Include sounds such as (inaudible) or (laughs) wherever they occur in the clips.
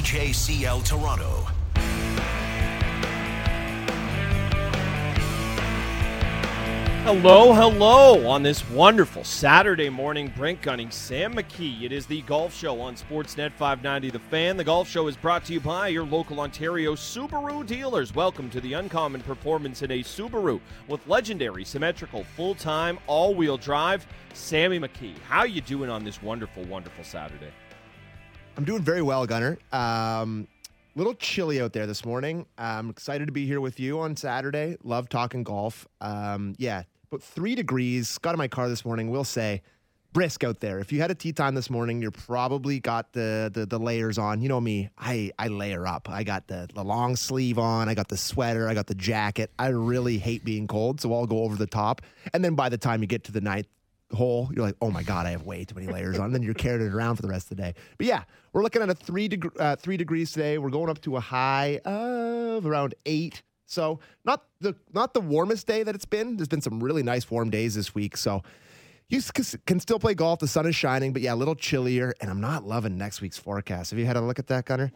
CJCL Toronto. Hello, hello on this wonderful Saturday morning. Brent Gunning, Sam McKee. It is the Golf Show on Sportsnet 590 The Fan. The Golf Show is brought to you by your local Ontario Subaru dealers. Welcome to the uncommon performance in a Subaru with legendary, symmetrical, full-time, all-wheel drive. Sammy McKee, how you doing on this wonderful, wonderful Saturday? I'm doing very well, Gunner. Um, little chilly out there this morning. I'm excited to be here with you on Saturday. Love talking golf. Um, yeah, but three degrees. Got in my car this morning. We'll say brisk out there. If you had a tee time this morning, you're probably got the, the the layers on. You know me, I I layer up. I got the the long sleeve on. I got the sweater. I got the jacket. I really hate being cold, so I'll go over the top. And then by the time you get to the ninth hole, you're like, oh my god, I have way too many layers on. then you're carrying it around for the rest of the day. But yeah, we're looking at a three deg- uh, three degrees today. We're going up to a high of around eight. So not the not the warmest day that it's been. There's been some really nice warm days this week. So you can still play golf. The sun is shining, but yeah, a little chillier. And I'm not loving next week's forecast. Have you had a look at that, Gunner?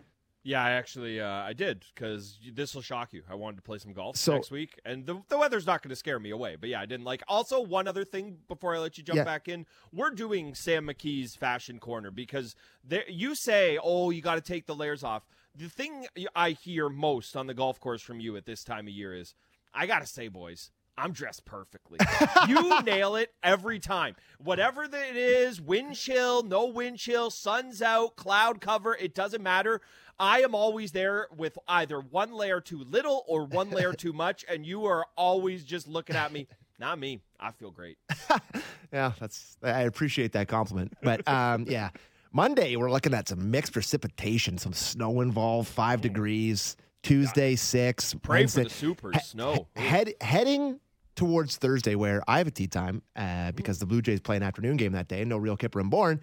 Yeah, I actually uh, I did because this will shock you. I wanted to play some golf So- next week, and the, the weather's not going to scare me away. But yeah, I didn't like. Also, one other thing before I let you jump Yeah. back in, we're doing Sam McKee's fashion corner because there, you say, "Oh, you got to take the layers off." The thing I hear most on the golf course from you at this time of year is, "I got to say, boys." I'm dressed perfectly. (laughs) you nail it every time. Whatever that it is, wind chill, no wind chill, sun's out, cloud cover, it doesn't matter. I am always there with either one layer too little or one layer (laughs) too much, and you are always just looking at me. Not me. I feel great. (laughs) Yeah, that's I appreciate that compliment. But um, yeah, Monday we're looking at some mixed precipitation, some snow involved, five degrees. Tuesday six. Pray Wednesday- for the supers. Snow. he- head heading towards Thursday, where I have a tee time uh, because the Blue Jays play an afternoon game that day. No real Kipper and Bourne.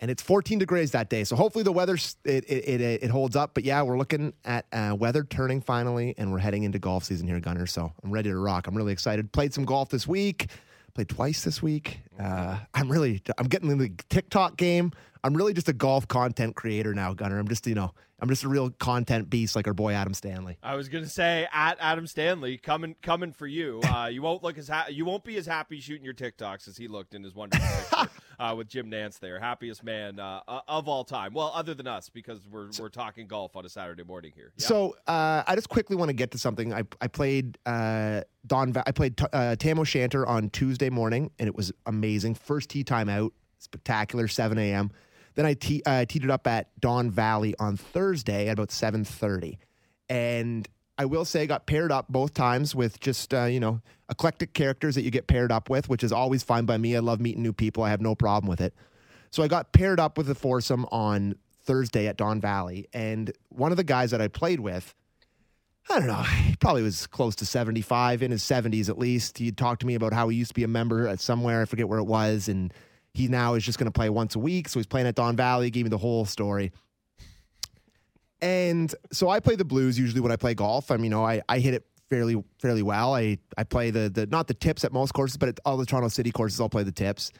And it's 14 degrees that day, so hopefully the weather it, it it it holds up. But yeah, we're looking at uh, weather turning finally, and we're heading into golf season here, Gunner. So I'm ready to rock. I'm really excited. Played some golf this week. Played twice this week. Uh, I'm really I'm getting in the TikTok game. I'm really just a golf content creator now, Gunner. I'm just you know I'm just a real content beast like our boy Adam Stanley. I was gonna say at Adam Stanley coming coming for you. (laughs) Uh, you won't look as ha- you won't be as happy shooting your TikToks as he looked in his wonderful (laughs) picture uh, with Jim Nantz there, happiest man uh, of all time. Well, other than us because we're we're talking golf on a Saturday morning here. Yeah. So uh, I just quickly want to get to something. I I played uh, Don. Va- I played t- uh, Tam O'Shanter on Tuesday morning, and it was amazing. First tee time out, spectacular, seven a.m. Then I tee, uh, teed it up at Don Valley on Thursday at about seven thirty, and I will say I got paired up both times with just uh, you know eclectic characters that you get paired up with, which is always fine by me. I love meeting new people. I have no problem with it. So I got paired up with a foursome on Thursday at Don Valley, and one of the guys that I played with, I don't know, he probably was close to 75, in his 70s at least. He talked to me about how he used to be a member at somewhere, I forget where it was, and he now is just going to play once a week. So he's playing at Don Valley, gave me the whole story. And so I play the blues usually when I play golf. I mean, you know, I, I hit it fairly fairly well. I, I play the the not the tips at most courses, but at all the Toronto City courses, I'll play the tips.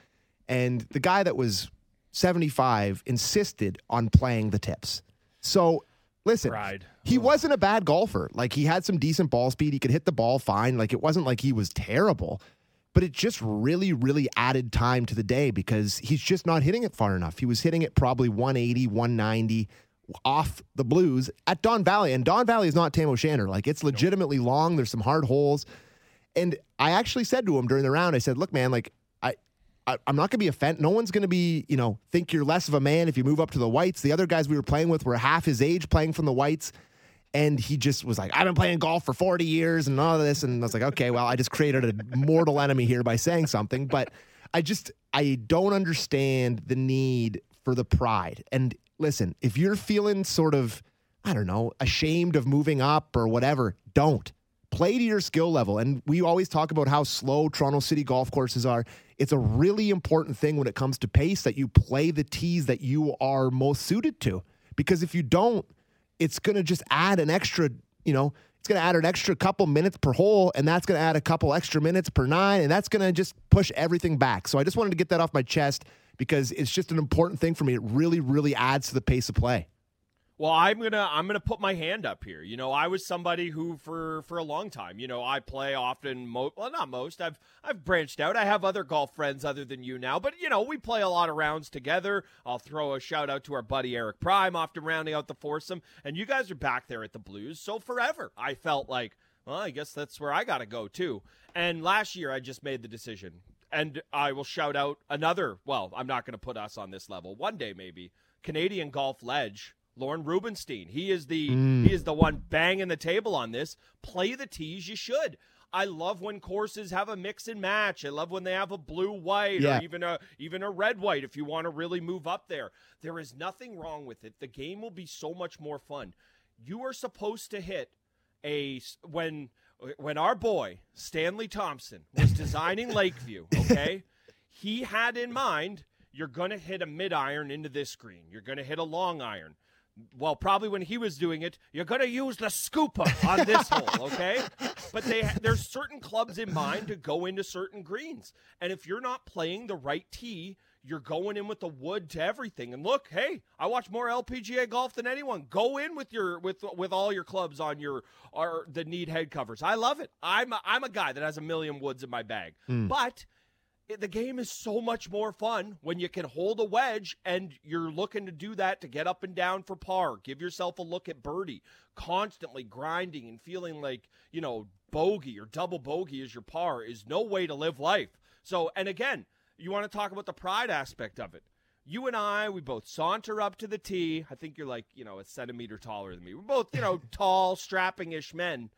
And the guy that was 75 insisted on playing the tips. So listen, Pride. he wasn't a bad golfer. Like he had some decent ball speed. He could hit the ball fine. Like it wasn't like he was terrible, but it just really, really added time to the day because he's just not hitting it far enough. He was hitting it probably 180, 190 off the blues at Don Valley. And Don Valley is not Tam O'Shanter. Like it's legitimately long. There's some hard holes. And I actually said to him during the round, I said, look, man, like I, I I'm not gonna be offended. No one's gonna be, you know, think you're less of a man if you move up to the whites. The other guys we were playing with were half his age playing from the whites. And he just was like, I've been playing golf for 40 years and all of this. And I was like, okay, well, I just created a mortal enemy here by saying something. But I just, I don't understand the need for the pride. And listen, if you're feeling sort of, I don't know, ashamed of moving up or whatever, don't. Play to your skill level. And we always talk about how slow Toronto City golf courses are. It's a really important thing when it comes to pace that you play the tees that you are most suited to. Because if you don't, it's going to just add an extra, you know, it's going to add an extra couple minutes per hole, and that's going to add a couple extra minutes per nine, and that's going to just push everything back. So I just wanted to get that off my chest because it's just an important thing for me. It really, really adds to the pace of play. Well, I'm gonna I'm gonna put my hand up here. You know, I was somebody who for for a long time, you know, I play often. Mo- well, not most. I've I've branched out. I have other golf friends other than you now, but you know, we play a lot of rounds together. I'll throw a shout out to our buddy Eric Prime, often rounding out the foursome, and you guys are back there at the Blues. So forever, I felt like, well, I guess that's where I got to go too. And last year, I just made the decision, and I will shout out another. Well, I'm not to put us on this level. One day, maybe Canadian Golf Ledge Lorne Rubenstein. He is the Mm. he is the one banging the table on this. Play the tees you should. I love when courses have a mix and match. I love when they have a blue white Yeah. or even a even a red white if you want to really move up there. There is nothing wrong with it. The game will be so much more fun. You are supposed to hit a when when our boy Stanley Thompson was (laughs) designing Lakeview, okay? he had in mind you're going to hit a mid iron into this green. You're going to hit a long iron. Well, probably when he was doing it, you're going to use the scooper on this (laughs) hole, okay? But they there's certain clubs in mind to go into certain greens. And if you're not playing the right tee, you're going in with the wood to everything. And look, hey, I watch more LPGA golf than anyone. Go in with your with with all your clubs on your or the need head covers. I love it. I'm a, I'm a guy that has a million woods in my bag. Hmm. But it, the game is so much more fun when you can hold a wedge and you're looking to do that to get up and down for par. Give yourself a look at birdie, constantly grinding and feeling like, you know, bogey or double bogey is your par is no way to live life. So, and again, you want to talk about the pride aspect of it. You and I, we both saunter up to the tee. I think you're like, you know, a centimeter taller than me. We're both, you know, (laughs) tall, strapping ish men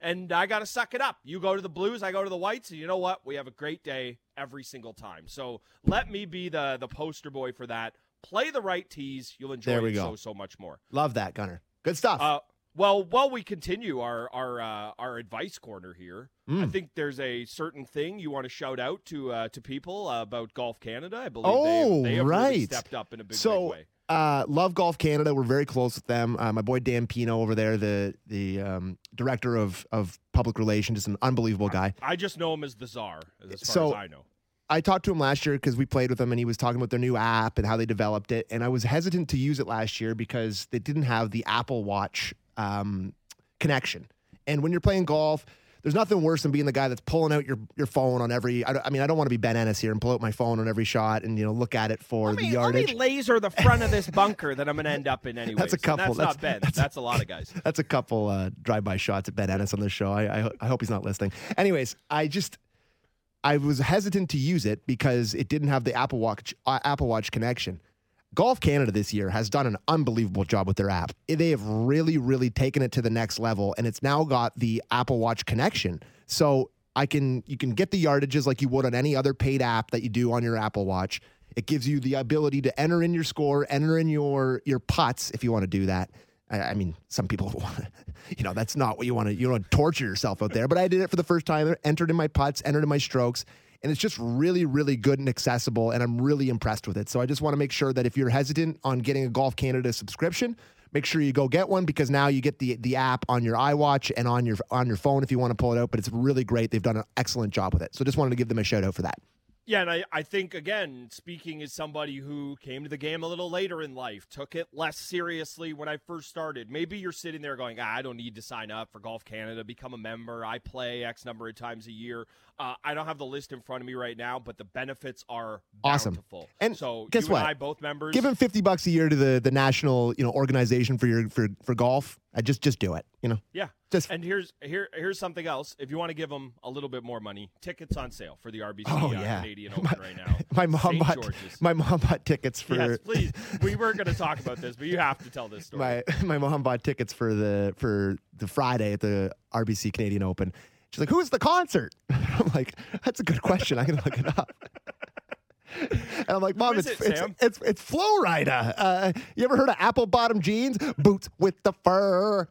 and I got to suck it up. You go to the Blues, I go to the Whites, and you know what? We have a great day every single time. So let me be the the poster boy for that. Play the right tees, you'll enjoy There we it go. so so much more. Love that, Gunner. Good stuff. Uh, well, while we continue our our uh, our advice corner here, I Mm. think there's a certain thing you want to shout out to uh, to people uh, about Golf Canada. I believe Oh, they, they have really right. stepped up in a big, so, big way. Uh, love Golf Canada. We're very close with them. Uh, my boy Dan Pino over there, the the um, director of of public relations, is an unbelievable guy. I just know him as the czar, as far So- as I know. I talked to him last year because we played with him and he was talking about their new app and how they developed it. And I was hesitant to use it last year because they didn't have the Apple Watch um, connection. And when you're playing golf, there's nothing worse than being the guy that's pulling out your, your phone on every. I, I mean, I don't want to be Ben Ennis here and pull out my phone on every shot and you know look at it for Let the me, yardage. let me laser the front of this bunker that I'm going to end up in anyway. (laughs) That's a couple. That's, That's- not Ben. that's- That's, a lot of guys. (laughs) That's a couple uh, drive-by shots at Ben Ennis on this show. I, I I hope he's not listening. Anyways, I just I was hesitant to use it because it didn't have the Apple Watch uh, Apple Watch connection. Golf Canada this year has done an unbelievable job with their app. They have really, really taken it to the next level, and it's now got the Apple Watch connection. So I can you can get the yardages like you would on any other paid app that you do on your Apple Watch. It gives you the ability to enter in your score, enter in your your putts if you want to do that. I, I mean, some people (laughs) want to, you know, that's not what you want to, you don't want to torture yourself out there. But I did it for the first time, entered in my putts, entered in my strokes, and it's just really, really good and accessible. And I'm really impressed with it. So I just want to make sure that if you're hesitant on getting a Golf Canada subscription, make sure you go get one because now you get the the app on your iWatch and on your on your phone if you want to pull it out. But it's really great. They've done an excellent job with it. So just wanted to give them a shout out for that. Yeah, and I, I think, again, speaking as somebody who came to the game a little later in life, took it less seriously when I first started. Maybe you're sitting there going, ah, I don't need to sign up for Golf Canada, become a member. I play X number of times a year. Uh, I don't have the list in front of me right now, but the benefits are Awesome. bountiful. And so guess you what? and I, both members. Give him fifty bucks a year to the the national you know organization for your for for golf. I just just do it. You know, Yeah. just And here's here here's something else. If you want to give them a little bit more money, tickets on sale for the RBC Oh, uh, yeah. Canadian Open right now. (laughs) my mom St. bought George's. my mom bought tickets for yes, please. (laughs) We were going to talk about this, but you have to tell this story. my (laughs) my mom bought tickets for the for the Friday at the RBC Canadian Open. She's like, "Who's the concert?" (laughs) I'm like, "That's a good question. I gotta look it up." (laughs) And I'm like, "Mom, it's, it, it's, Sam?" it's it's Flo Rida. Uh, you ever heard of apple bottom jeans, boots with the fur?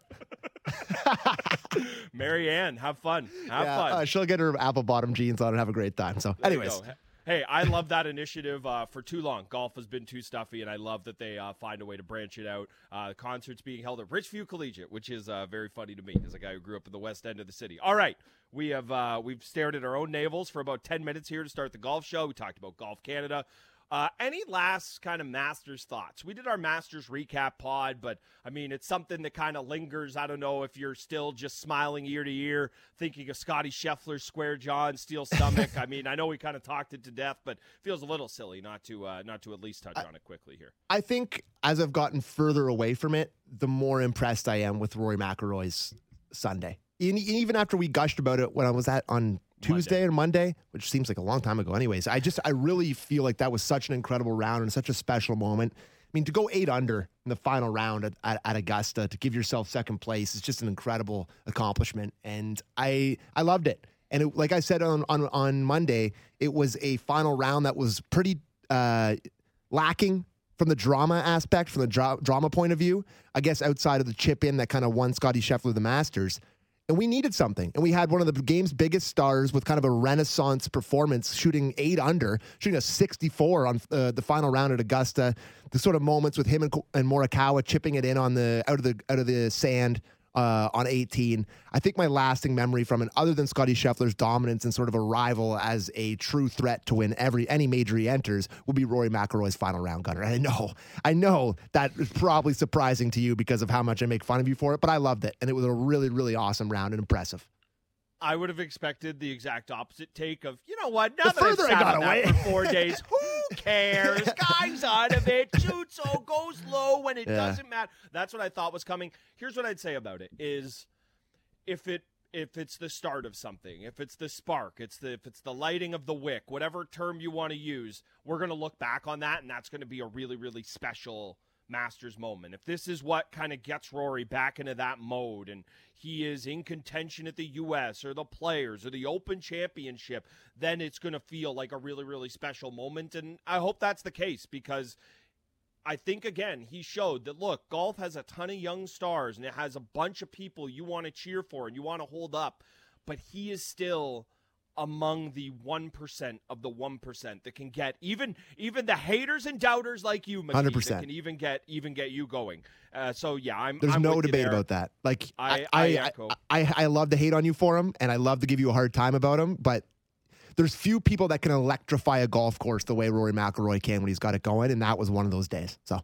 (laughs) Marianne, have fun. Have yeah, fun. uh, she'll get her apple bottom jeans on and have a great time. So, There anyways. Hey, I love that initiative uh, for too long. Golf has been too stuffy, and I love that they uh, find a way to branch it out. Uh, concerts being held at Richview Collegiate, which is uh, very funny to me as a guy who grew up in the west end of the city. All right, we have uh, we've stared at our own navels for about ten minutes here to start the golf show. We talked about Golf Canada. Uh, any last kind of Masters thoughts? We did our Masters recap pod, but I mean, it's something that kind of lingers. I don't know if you're still just smiling ear to ear, thinking of Scotty Scheffler's square jaw and steel stomach. I mean, I know we kind of talked it to death, but feels a little silly not to uh, not to at least touch I, on it quickly here. I think as I've gotten further away from it, the more impressed I am with Rory McIlroy's Sunday. And even after we gushed about it when I was at on Tuesday Monday. or Monday, which seems like a long time ago. Anyways, I just I really feel like that was such an incredible round and such a special moment. I mean, to go eight under in the final round at, at, at, Augusta to give yourself second place is just an incredible accomplishment, and I I loved it. And it, like I said on, on on Monday, it was a final round that was pretty uh, lacking from the drama aspect, from the dra- drama point of view. I guess outside of the chip in that kind of won Scotty Scheffler the Masters and we needed something. And we had one of the game's biggest stars with kind of a renaissance performance, shooting eight under, shooting a 64 on uh, the final round at Augusta. The sort of moments with him and, and Morikawa chipping it in on the out of the out of the sand uh, on 18. I think my lasting memory from it, other than Scotty Scheffler's dominance and sort of arrival as a true threat to win every any major he enters, will be Rory McIlroy's final round gunner. And I know, I know that is probably surprising to you because of how much I make fun of you for it, but I loved it, and it was a really, really awesome round and impressive. I would have expected the exact opposite take of, you know what? Now the that I've sat on away. for four days, (laughs) who cares? (laughs) Guys out of it, shoots so goes low when it yeah. doesn't matter. That's what I thought was coming. Here's what I'd say about it: is if it if it's the start of something, if it's the spark, it's the if it's the lighting of the wick, whatever term you want to use, we're gonna look back on that, and that's gonna be a really really special Masters moment, if this is what kind of gets Rory back into that mode and he is in contention at the US or the Players or the Open Championship, then it's going to feel like a really, really special moment. And I hope that's the case because I think, again, he showed that look, golf has a ton of young stars and it has a bunch of people you want to cheer for and you want to hold up, but he is still among the 1% of the 1% that can get even even the haters and doubters like you Hundred percent. can even get even get you going. Uh, so yeah i'm there's I'm no debate about that. Like I I, I, I, I love to hate on you for him and i love to give you a hard time about him but there's few people that can electrify a golf course the way rory mcilroy can when he's got it going and that was one of those days so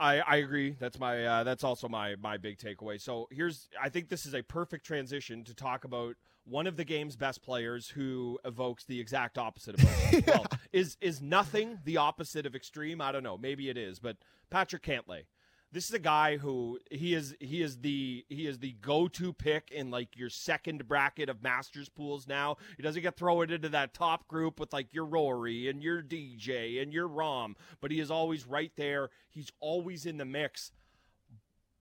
I, I agree. That's my uh, that's also my my big takeaway. So here's I think this is a perfect transition to talk about one of the game's best players who evokes the exact opposite of both. (laughs) well, is is nothing the opposite of extreme? I don't know. Maybe it is, but Patrick Cantlay. This is a guy who he is he is the he is the go-to pick in like your second bracket of masters pools now. He doesn't get thrown into that top group with like your Rory and your DJ and your Rahm, but he is always right there. He's always in the mix.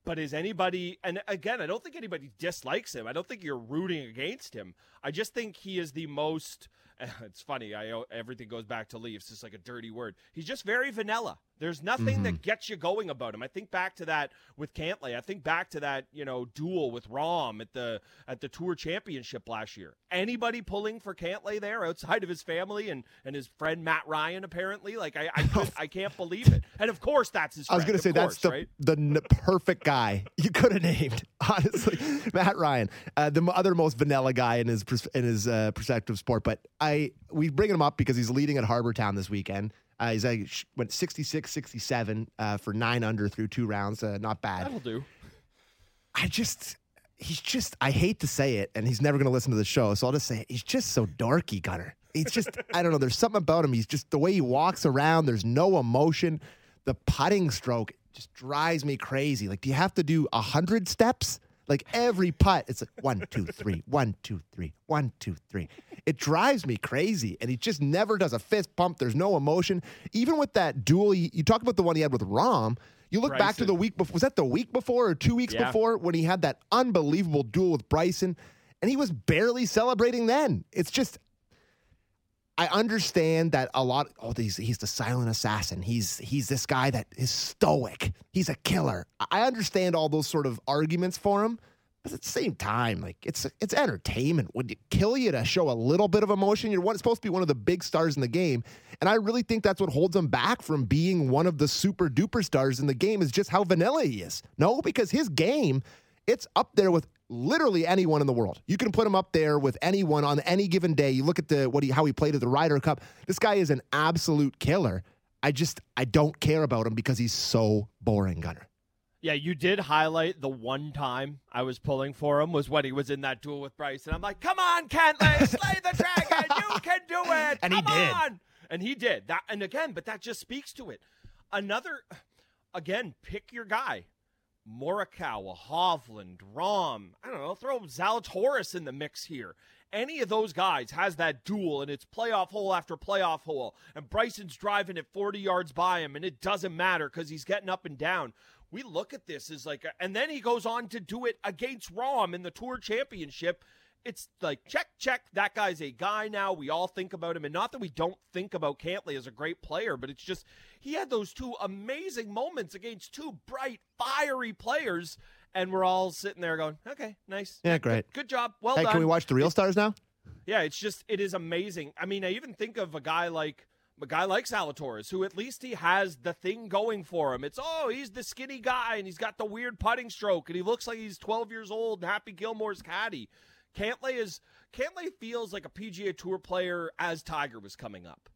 But is anybody, and again, I don't think anybody dislikes him. I don't think you're rooting against him. I just think he is the most (laughs) it's funny. I everything goes back to Leafs. It's like a dirty word. He's just very vanilla. There's nothing mm-hmm. that gets you going about him. I think back to that with Cantlay. I think back to that you know duel with Rahm at the at the Tour Championship last year. Anybody pulling for Cantlay there outside of his family and and his friend Matt Ryan apparently. Like I I, could, I can't believe it. And of course that's his. Friend, I was going to say course, that's the right? the n- perfect guy (laughs) you could have named. (laughs) Honestly, Matt Ryan, uh, the other most vanilla guy in his in his uh, perspective sport, but I we bring him up because he's leading at Harbour Town this weekend. Uh, he's like went 66, 67 uh, for nine under through two rounds. Uh, not bad. That'll do. I just, he's just, I hate to say it, and he's never going to listen to the show, so I'll just say it. He's just so dorky, Gunner. He's just, (laughs) I don't know. There's something about him. He's just the way he walks around. There's no emotion. The putting stroke just drives me crazy. Like, do you have to do a hundred steps? Like every putt, it's like one, two, three, one, two, three, one, two, three. It drives me crazy. And he just never does a fist pump. There's no emotion. Even with that duel, you, you talk about the one he had with Rahm. You look Bryson. back to the week before, was that the week before or two weeks yeah. before when he had that unbelievable duel with Bryson? And he was barely celebrating then. It's just, I understand that a lot. Oh, he's he's the silent assassin. He's he's this guy that is stoic. He's a killer. I understand all those sort of arguments for him, but at the same time, like it's it's entertainment. Would it kill you to show a little bit of emotion? You're one, supposed to be one of the big stars in the game, and I really think that's what holds him back from being one of the super duper stars in the game. Is just how vanilla he is. No, because his game, it's up there with literally anyone in the world. You can put him up there with anyone on any given day. You look at the what he how he played at the Ryder Cup. This guy is an absolute killer. I just I don't care about him because he's so boring, Gunner. Yeah, you did highlight the one time I was pulling for him was when he was in that duel with Bryce, and I'm like, "Come on, Cantlay, (laughs) slay the dragon! You can do it! And he did. on!" And he did that. And again, but that just speaks to it. Another, again, pick your guy. Morikawa, Hovland, Rahm. I don't know. Throw Zalatoris in the mix here. Any of those guys has that duel, and it's playoff hole after playoff hole, and Bryson's driving it 40 yards by him, and it doesn't matter because he's getting up and down. We look at this as like, a, and then he goes on to do it against Rahm in the Tour Championship. It's like check, check. That guy's a guy now. We all think about him, and not that we don't think about Cantlay as a great player, but it's just he had those two amazing moments against two bright, fiery players, and we're all sitting there going, "Okay, nice, Yeah, great. good, good job, well hey, done." can we watch the real stars now? Yeah, it's just it is amazing. I mean, I even think of a guy like a guy like Zalatoris, who at least he has the thing going for him. It's oh, he's the skinny guy and he's got the weird putting stroke and he looks like he's 12 years old and Happy Gilmore's caddy. Cantlay is Cantlay feels like a PGA Tour player as Tiger was coming up.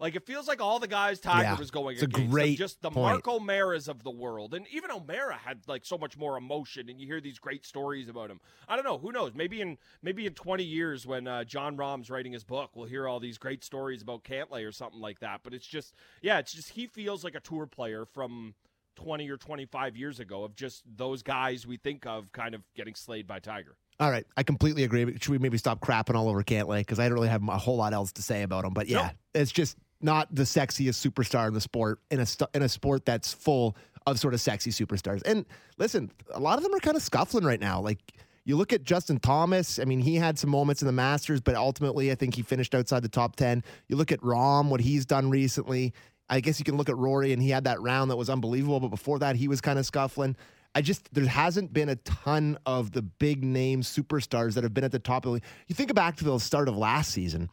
Like it feels like all the guys Tiger Yeah, was going it's a against, great just the point. Mark O'Mearas of the world, and even O'Meara had like so much more emotion, and you hear these great stories about him. I don't know, who knows? Maybe in maybe in twenty years when uh, Jon Rahm's writing his book, we'll hear all these great stories about Cantlay or something like that. But it's just, yeah, it's just he feels like a tour player from twenty or twenty five years ago of just those guys we think of kind of getting slayed by Tiger. All right, I completely agree. Should we maybe stop crapping all over Cantlay because I don't really have a whole lot else to say about him. But yeah, No. it's just not the sexiest superstar in the sport in a st- in a sport that's full of sort of sexy superstars. And listen, a lot of them are kind of scuffling right now. Like you look at Justin Thomas. I mean, he had some moments in the Masters, but ultimately, I think he finished outside the top ten. You look at Rahm, what he's done recently. I guess you can look at Rory, and he had that round that was unbelievable. But before that, he was kind of scuffling. I just there hasn't been a ton of the big name superstars that have been at the top of the league. You think back to the start of last season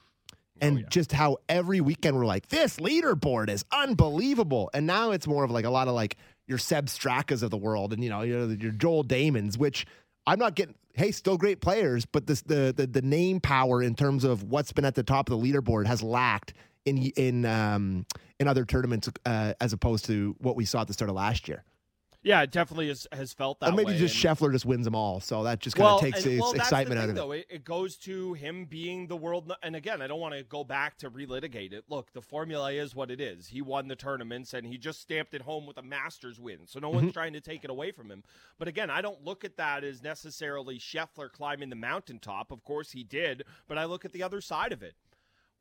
and oh, yeah. just how every weekend we're like, this leaderboard is unbelievable. And now it's more of like a lot of like your Sepp Strakas of the world and you know, your, your Joel Dahmens, which I'm not getting hey, still great players, but this the, the the name power in terms of what's been at the top of the leaderboard has lacked in in um in other tournaments uh, as opposed to what we saw at the start of last year. Yeah, it definitely has, has felt that Or maybe way, just and- Scheffler just wins them all, so that just kind of takes and- the well, excitement the out of it. Though. it. It goes to him being the world. And again, I don't want to go back to relitigate it. Look, the formula is what it is. He won the tournaments, and he just stamped it home with a Masters win. So no Mm-hmm. one's trying to take it away from him. But again, I don't look at that as necessarily Scheffler climbing the mountaintop. Of course, he did, but I look at the other side of it.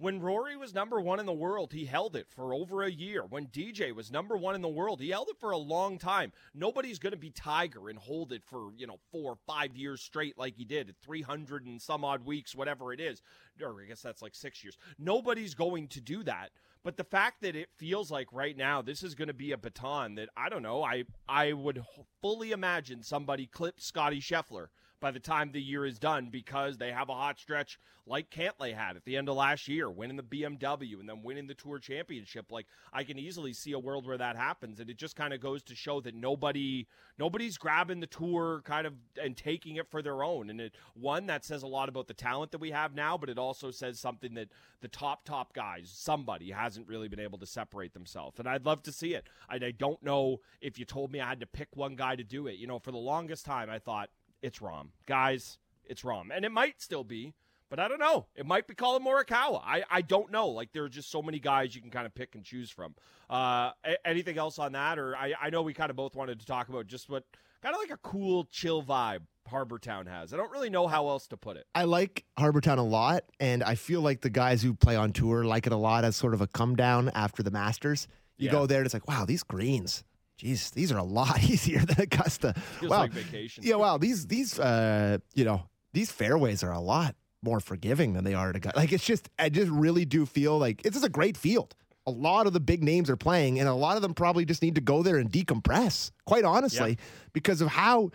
When Rory was number one in the world, he held it for over a year. When DJ was number one in the world, he held it for a long time. Nobody's going to be Tiger and hold it for, you know, four or five years straight like he did at 300 and some odd weeks, whatever it is. Or I guess that's like six years. Nobody's going to do that. But the fact that it feels like right now this is going to be a baton that I don't know, I I would fully imagine somebody clips Scotty Scheffler by the time the year is done because they have a hot stretch like Cantlay had at the end of last year, winning the BMW and then winning the Tour Championship. Like I can easily see a world where that happens, and it just kind of goes to show that nobody nobody's grabbing the tour kind of and taking it for their own. And it one that says a lot about the talent that we have now, but it also says something that the top top guys, somebody hasn't really been able to separate themselves. And I'd love to see it. I, I don't know if you told me I had to pick one guy to do it. You know, for the longest time, I thought it's Rahm. Guys, it's Rahm. And it might still be, but I don't know. It might be Collin Morikawa. I, I don't know. Like, there are just so many guys you can kind of pick and choose from. Uh, anything else on that? Or I, I know we kind of both wanted to talk about just what kind of like a cool, chill vibe Harbor Town has. I don't really know how else to put it. I like Harbortown a lot, and I feel like the guys who play on tour like it a lot as sort of a come down after the Masters. You Yeah. go there and it's like, wow, these greens, geez, these are a lot (laughs) easier than Augusta. Feels wow, like vacation. yeah, wow, these these uh, you know, these fairways are a lot more forgiving than they are at Augusta. Like it's just, I just really do feel like it's just a great field. A lot of the big names are playing, and a lot of them probably just need to go there and decompress. Quite honestly, because of how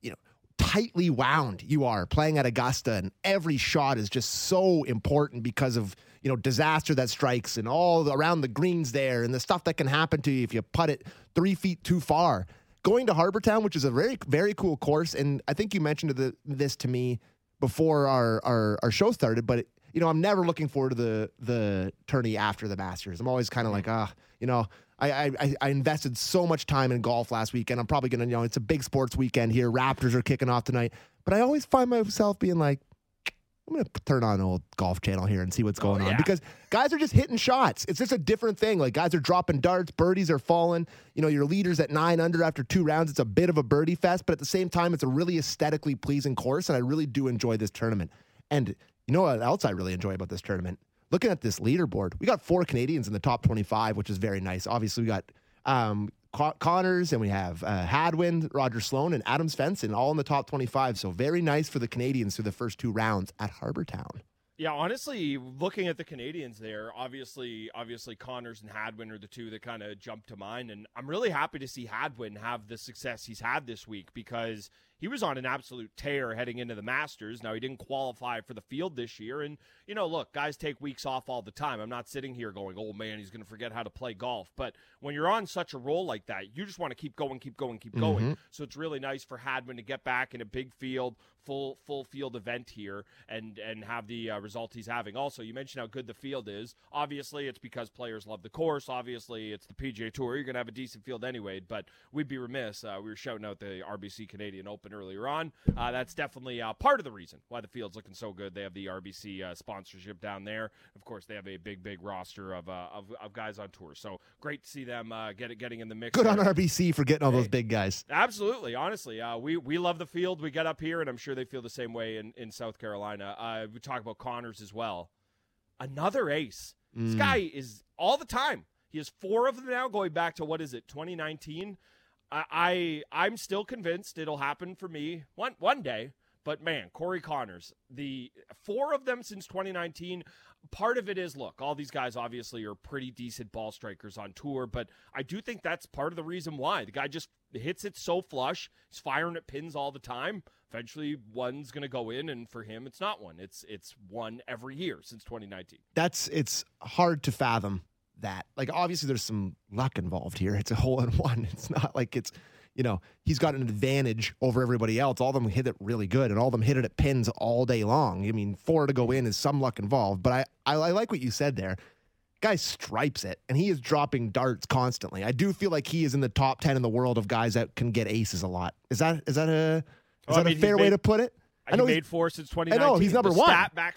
you know tightly wound you are playing at Augusta, and every shot is just so important because of you know disaster that strikes and all the, around the greens there, and the stuff that can happen to you if you putt it three feet too far. Going to Harbor Town, which is a very very cool course, and I think you mentioned the, this to me before our our, our show started, but. It, you know, I'm never looking forward to the the tourney after the Masters. I'm always kind of like, ah, you know, I, I I invested so much time in golf last weekend. I'm probably gonna, you know, it's a big sports weekend here. Raptors are kicking off tonight, but I always find myself being like, I'm gonna turn on an old golf channel here and see what's going on yeah. because guys are just hitting shots. It's just a different thing. Like guys are dropping darts, birdies are falling. You know, your leaders at nine under after two rounds. It's a bit of a birdie fest, but at the same time, it's a really aesthetically pleasing course, and I really do enjoy this tournament. And you know what else I really enjoy about this tournament? Looking at this leaderboard, we got four Canadians in the top 25, which is very nice. Obviously, we got um, Con- Conners and we have uh, Hadwin, Roger Sloan, and Adam Svensson all in the top 25. So very nice for the Canadians through the first two rounds at Harbour Town. Yeah, honestly, looking at the Canadians there, obviously, obviously Conners and Hadwin are the two that kind of jump to mind, and I'm really happy to see Hadwin have the success he's had this week because he was on an absolute tear heading into the Masters. Now he didn't qualify for the field this year, and you know, look, guys take weeks off all the time. I'm not sitting here going, "Oh man, he's going to forget how to play golf." But when you're on such a roll like that, you just want to keep going, keep going, keep going. So it's really nice for Hadwin to get back in a big field, full full field event here, and and have the uh, result he's having. Also, you mentioned how good the field is. Obviously, it's because players love the course. Obviously, it's the PGA Tour. You're going to have a decent field anyway. But we'd be remiss. Uh, we were shouting out the RBC Canadian Open earlier on. Uh, that's definitely uh, part of the reason why the field's looking so good. They have the RBC uh, sponsorship down there. Of course, they have a big, big roster of uh, of, of guys on tour. So great to see them uh, get it, getting in the mix. Good there. on RBC for getting all those big guys. Absolutely, honestly, uh, we we love the field. We get up here, and I'm sure they feel the same way in, in South Carolina. Uh, we talk about Conners as well. Another ace. This Mm. guy is all the time. He has four of them now, going back to what is it, 2019. I, I I'm still convinced it'll happen for me one one day. But man, Corey Conners, the four of them since 2019. Part of it is look, all these guys obviously are pretty decent ball strikers on tour, but I do think that's part of the reason why the guy just hits it so flush. He's firing at pins all the time. Eventually, one's going to go in, and for him, it's not one. It's it's one every year since 2019. That's it's hard to fathom that. Like obviously there's some luck involved here. It's a hole in one. (laughs) It's not like it's you know, he's got an advantage over everybody else. All of them hit it really good and all of them hit it at pins all day long. I mean, four to go in is some luck involved, but I, I, I like what you said there. Guy stripes it and he is dropping darts constantly. I do feel like he is in the top 10 in the world of guys that can get aces a lot. Is that, is that a, is Well, I that mean, a fair way to put it? I know he's- made four since I 2019. know he's number The one.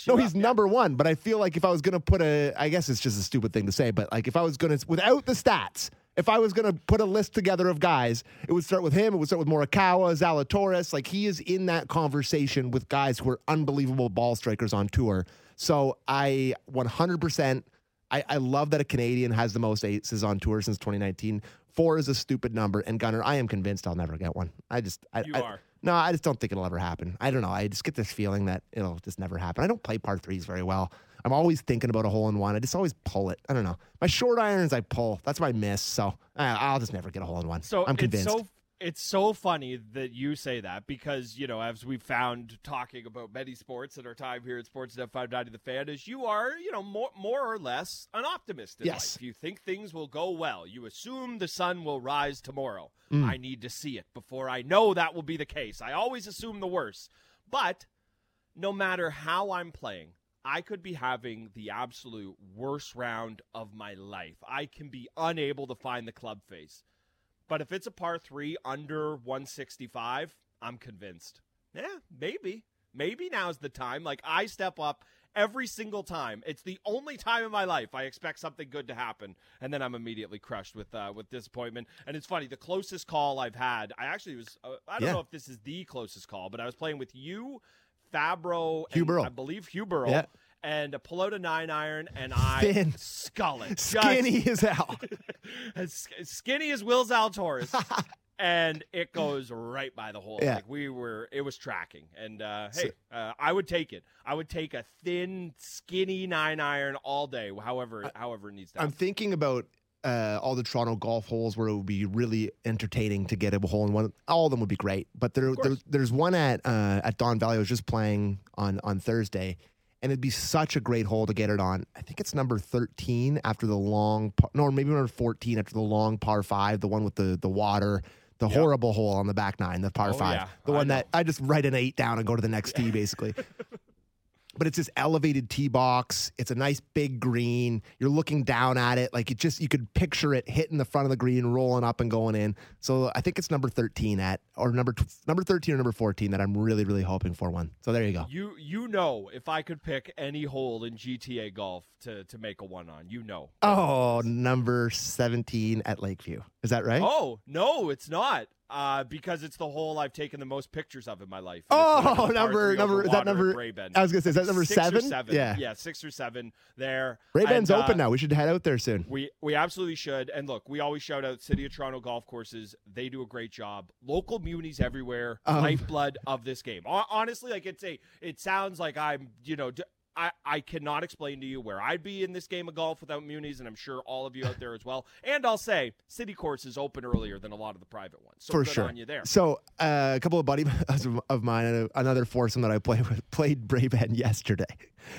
No, he's up. Yeah. number one. But I feel like if I was gonna put a, I guess it's just a stupid thing to say, but like if I was gonna, without the stats, if I was gonna put a list together of guys, it would start with him. It would start with Morikawa, Zalatoris. Like he is in that conversation with guys who are unbelievable ball strikers on tour. So I 100%. I, I love that a Canadian has the most aces on tour since 2019. Four is a stupid number, and Gunner, I am convinced I'll never get one. I just, I, You I- are. No, I just don't think it'll ever happen. I don't know. I just get this feeling that it'll just never happen. I don't play par threes very well. I'm always thinking about a hole in one. I just always pull it. I don't know. My short irons, I pull. That's my miss. So uh, I'll just never get a hole in one. So I'm convinced. So, it's so funny that you say that because, you know, as we've found talking about many sports in our time here at Sportsnet 590 The Fan, is you are, you know, more, more or less an optimist in Yes. life. You think things will go well. You assume the sun will rise tomorrow. Mm. I need to see it before I know that will be the case. I always assume the worst. But no matter how I'm playing, I could be having the absolute worst round of my life. I can be unable to find the club face. But if it's a par three under 165, I'm convinced. Yeah, maybe. Maybe now's the time. Like, I step up every single time. It's the only time in my life I expect something good to happen, and then I'm immediately crushed with uh, with disappointment. And it's funny, the closest call I've had, I actually was, uh, I don't Yeah. know if this is the closest call, but I was playing with you, Fabro, Burrow. I believe Hugh Burrow, Yeah. And a pull out a nine iron, and I Thin. skull it. (laughs) Just- Skinny as hell. (laughs) as as skinny as Will Zalatoris. (laughs) and it goes right by the hole. Yeah. Like we were, it was tracking. And uh, hey, uh, I would take it. I would take a thin, skinny nine iron all day. However, however it needs to. I'm thinking about uh, all the Toronto golf holes where it would be really entertaining to get a hole in one. All of them would be great, but there, there there's one at uh, at Don Valley. I was just playing on on Thursday, and it'd be such a great hole to get it on. I think it's number 13 after the long, par- no, maybe number 14 after the long par five, the one with the the water. The Yeah. horrible hole on the back nine, the par Oh, five, yeah. the one know. that I just write an eight down and go to the next tee, (laughs) basically. But it's this elevated tee box. It's a nice big green. You're looking down at it. Like it just, you could picture it hitting the front of the green, rolling up and going in. So I think it's number 13 at, or number, number 13 or number 14 that I'm really, really hoping for one. So there you go. You you know if I could pick any hole in GTA golf to to make a one on, you know. Oh, number 17 at Lakeview. Is that right? Oh no, it's not. Uh, because it's the hole I've taken the most pictures of in my life. Oh, (laughs) number number is that number? I was gonna say is that number six seven? seven? Yeah, yeah, six or seven there. Ray Ben's And, uh, open now. We should head out there soon. We we absolutely should. And look, we always shout out City of Toronto golf courses. They do a great job. Local munis everywhere. Um, lifeblood of this game. Honestly, like it's a. It sounds like I'm. You know. I, I cannot explain to you where I'd be in this game of golf without munis, and I'm sure all of you out there as well. And I'll say, city courses open earlier than a lot of the private ones. So for good sure. on you there. So uh, a couple of buddies (laughs) of mine, another foursome that I played with, played BraeBen yesterday.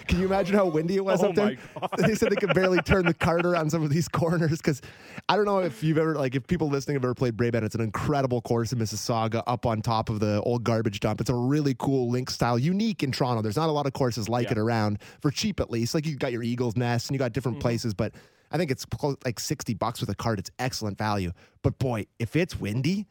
Can you imagine how windy it was Oh up there? (laughs) They said they could barely turn the cart around some of these corners because I don't know if you've ever like if people listening have ever played BraeBen. It's an incredible course in Mississauga, up on top of the old garbage dump. It's a really cool link style, unique in Toronto. There's not a lot of courses like Yeah. it around for cheap at least. Like you got your Eagles Nest and you got different Mm-hmm. places, but I think it's close, like sixty bucks with a cart. It's excellent value. But boy, if it's windy,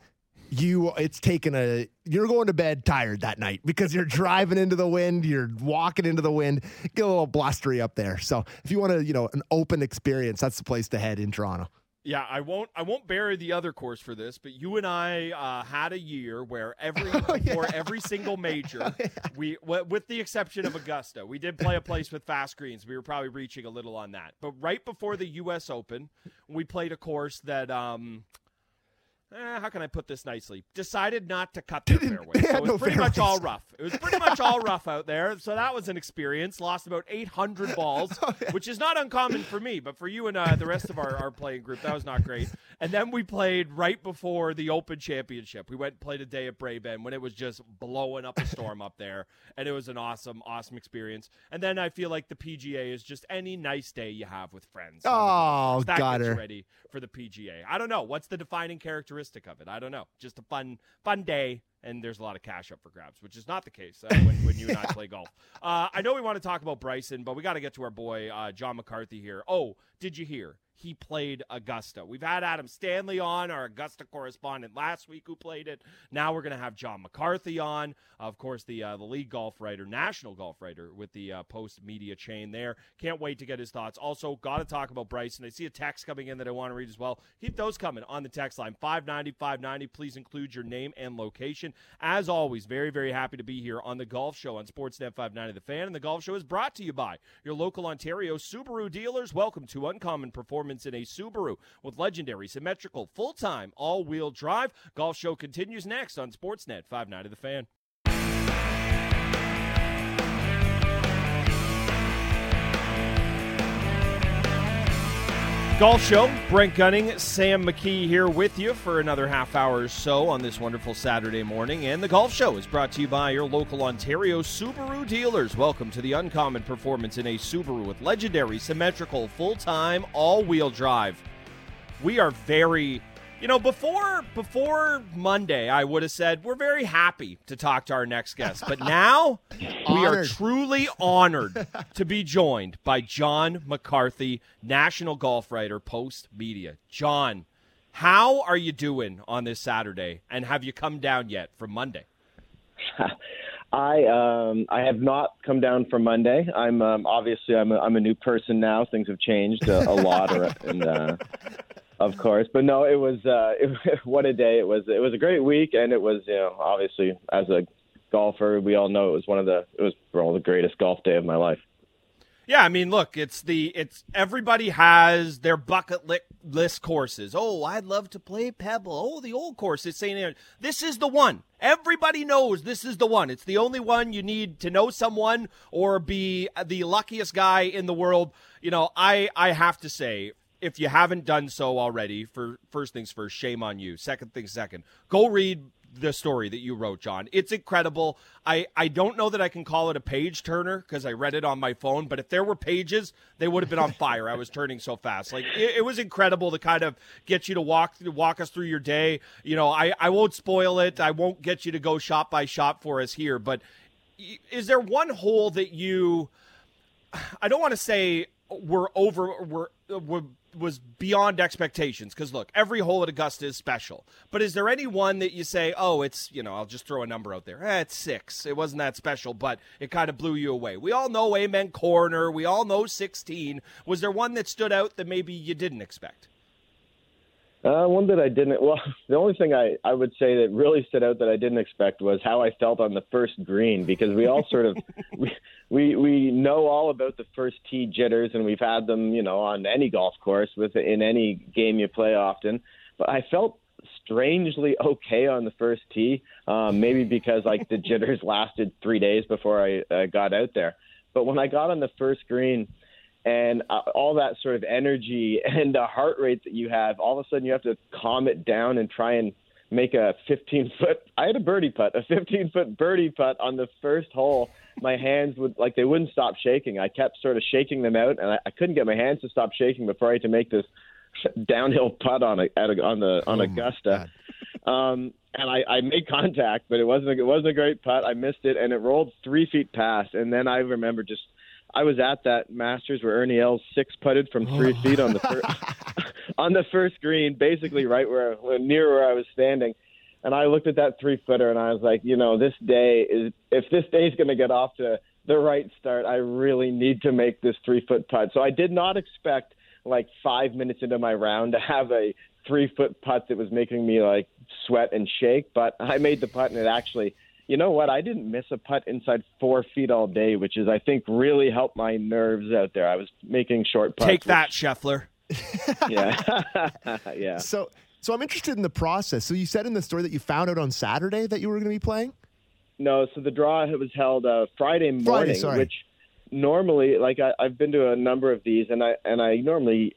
you it's taking a you're going to bed tired that night because you're driving into the wind you're walking into the wind get a little blustery up there so if you want to you know an open experience that's the place to head in toronto Yeah, I won't. I won't bury the other course for this, but you and I uh, had a year where every (laughs) before every single major, (laughs) we, w- with the exception of Augusta, we did play a place with fast greens. We were probably reaching a little on that, but right before the U.S. Open, we played a course that. Um, eh, how can I put this nicely? Decided not to cut their fairway. So it was no pretty much all rough. It was pretty much all rough out there. So that was an experience. Lost about 800 (laughs) balls, Oh, which is not uncommon for me, but for you and uh, the rest of our, our playing group, that was not great. And then we played right before the Open Championship. We went and played a day at BraeBen when it was just blowing up a storm up there. And it was an awesome, awesome experience. And then I feel like the PGA is just any nice day you have with friends. the Oh, that got her. ready for the PGA. I don't know. What's the defining characteristic of it? I don't know. Just a fun, fun day, and there's a lot of cash up for grabs, which is not the case uh, when, when you and I (laughs) play golf. Uh, I know we want to talk about Bryson, but we got to get to our boy uh, John McCarthy here. Oh, did you hear? He played Augusta. We've had Adam Stanley on, our Augusta correspondent last week, who played it. Now we're going to have John McCarthy on, of course, the uh, the league golf writer, national golf writer with the uh, Post media chain there. Can't wait to get his thoughts. Also, got to talk about Bryson. I see a text coming in that I want to read as well. Keep those coming on the text line 590 590. Please include your name and location. As always, very, very happy to be here on the Golf Show on Sportsnet 590 The Fan. And the Golf Show is brought to you by your local Ontario Subaru dealers. Welcome to Uncommon Performance in a Subaru with legendary, symmetrical, full time, all wheel drive. Golf Show continues next on Sportsnet 590 The Fan. Golf Show, Brent Gunning, Sam McKee here with you for another half hour or so on this wonderful Saturday morning. And the Golf Show is brought to you by your local Ontario Subaru dealers. Welcome to the uncommon performance in a Subaru with legendary, symmetrical, full time, all wheel drive. We are very. You know, before before Monday, I would have said we're very happy to talk to our next guest, but now (laughs) we are truly honored to be joined by John McCarthy, national golf writer, Post Media. John, how are you doing on this Saturday, and have you come down yet from Monday? (laughs) I um I have not come down for Monday. I'm um, obviously I'm a, I'm a new person now. Things have changed a, a lot, and uh, of course, but no, it was uh, (laughs) it, what a day it was. It was a great week, and it was you know obviously as a golfer, we all know it was one of the it was probably the greatest golf day of my life. Yeah, I mean, look, it's the it's everybody has their bucket li- list courses. Oh, I'd love to play Pebble. Oh, the old course is St. This is the one. Everybody knows this is the one. It's the only one you need to know someone or be the luckiest guy in the world. You know, I I have to say, if you haven't done so already, for first things first, shame on you. Second things second, go read the story that you wrote, John. It's incredible. I, I don't know that I can call it a page turner because I read it on my phone, but if there were pages, they would have been on fire. I was turning so fast. Like it, it was incredible to kind of get you to walk walk us through your day. You know, I, I won't spoil it. I won't get you to go shop by shop for us here, but is there one hole that you? I don't want to say we're over were, were was beyond expectations because look, every hole at Augusta is special. But is there any one that you say, oh, it's you know, I'll just throw a number out there. Eh, it's six. It wasn't that special, but it kind of blew you away. We all know Amen Corner. We all know sixteen. Was there one that stood out that maybe you didn't expect? Uh, one that I didn't. (laughs) Well, the only thing I, I would say that really stood out that I didn't expect was how I felt on the first green because we all sort of (laughs) we, we we know all about the first tee jitters and we've had them you know on any golf course with in any game you play often. But I felt strangely okay on the first tee, um, maybe because like the (laughs) jitters lasted three days before I uh, got out there. But when I got on the first green and uh, all that sort of energy (laughs) and the heart rate that you have, all of a sudden you have to calm it down and try and make a 15 (laughs) foot. I had a birdie putt, a 15 foot birdie putt on the first hole. My hands would like they wouldn't stop shaking. I kept sort of shaking them out, and I, I couldn't get my hands to stop shaking before I had to make this (laughs) downhill putt on a, at a on the on Oh, Augusta. Um, and I, I made contact, but it wasn't a, it wasn't a great putt. I missed it, and it rolled three feet past. And then I remember just I was at that Masters where Ernie Els six putted from three feet on the first oh. (laughs) (laughs) on the first green, basically right where near where I was standing. And I looked at that three footer and I was like, you know, this day is if this day is going to get off to the right start, I really need to make this three foot putt. So I did not expect like five minutes into my round to have a three foot putt that was making me like sweat and shake. But I made the putt and it actually you know what? I didn't miss a putt inside four feet all day, which is, I think, really helped my nerves out there. I was making short putts. Take that, Scheffler. (laughs) Yeah. (laughs) yeah. So, so I'm interested in the process. So you said in the story that you found out on Saturday that you were going to be playing. No, so the draw was held uh, Friday morning, Friday, sorry. which normally, like I, I've been to a number of these, and I and I normally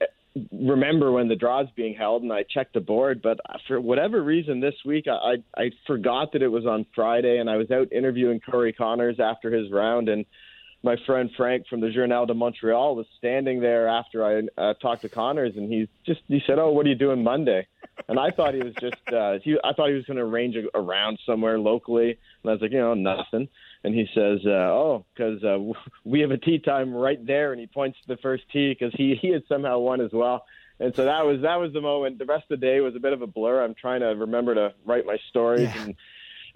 remember when the draw's being held, and I checked the board. But for whatever reason, this week I, I forgot that it was on Friday, and I was out interviewing Corey Conners after his round, and my friend Frank from the Journal de Montreal was standing there after I uh, talked to Conners, and he just he said, "Oh, what are you doing Monday?" And I thought he was just uh, he I thought he was going to arrange a, around somewhere locally, and I was like, you know, nothing. And he says, uh, "Oh, because uh, (laughs) we have a tee time right there," and he points to the first tee because he he had somehow won as well. And so that was that was the moment. The rest of the day was a bit of a blur. I'm trying to remember to write my stories Yeah. and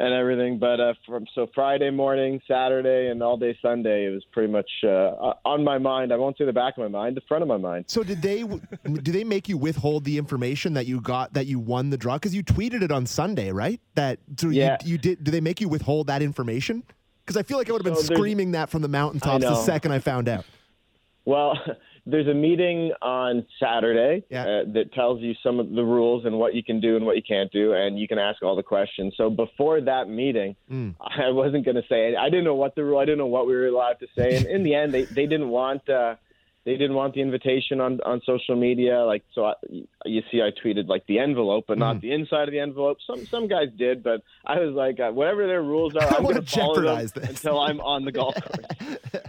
and everything. But uh, from so Friday morning, Saturday, and all day Sunday, it was pretty much uh, on my mind. I won't say the back of my mind, the front of my mind. So did they? (laughs) do they make you withhold the information that you got that you won the draw? Because you tweeted it on Sunday, right? That so Yeah. you, you did. Do they make you withhold that information? Because I feel like I would have been So screaming that from the mountaintops the second I found out. Well, (laughs) there's a meeting on Saturday Yeah. uh, that tells you some of the rules and what you can do and what you can't do, and you can ask all the questions. So before that meeting, Mm. (laughs) I wasn't going to say. I didn't know what the rule. I didn't know what we were allowed to say. And in the end, they they didn't want. Uh, they didn't want the invitation on, on social media. Like so, I, you see, I tweeted like the envelope, but Mm. not the inside of the envelope. Some some guys did, but I was like, uh, whatever their rules are, (laughs) I I'm going to follow them jeopardize this. until I'm on the golf (laughs) course.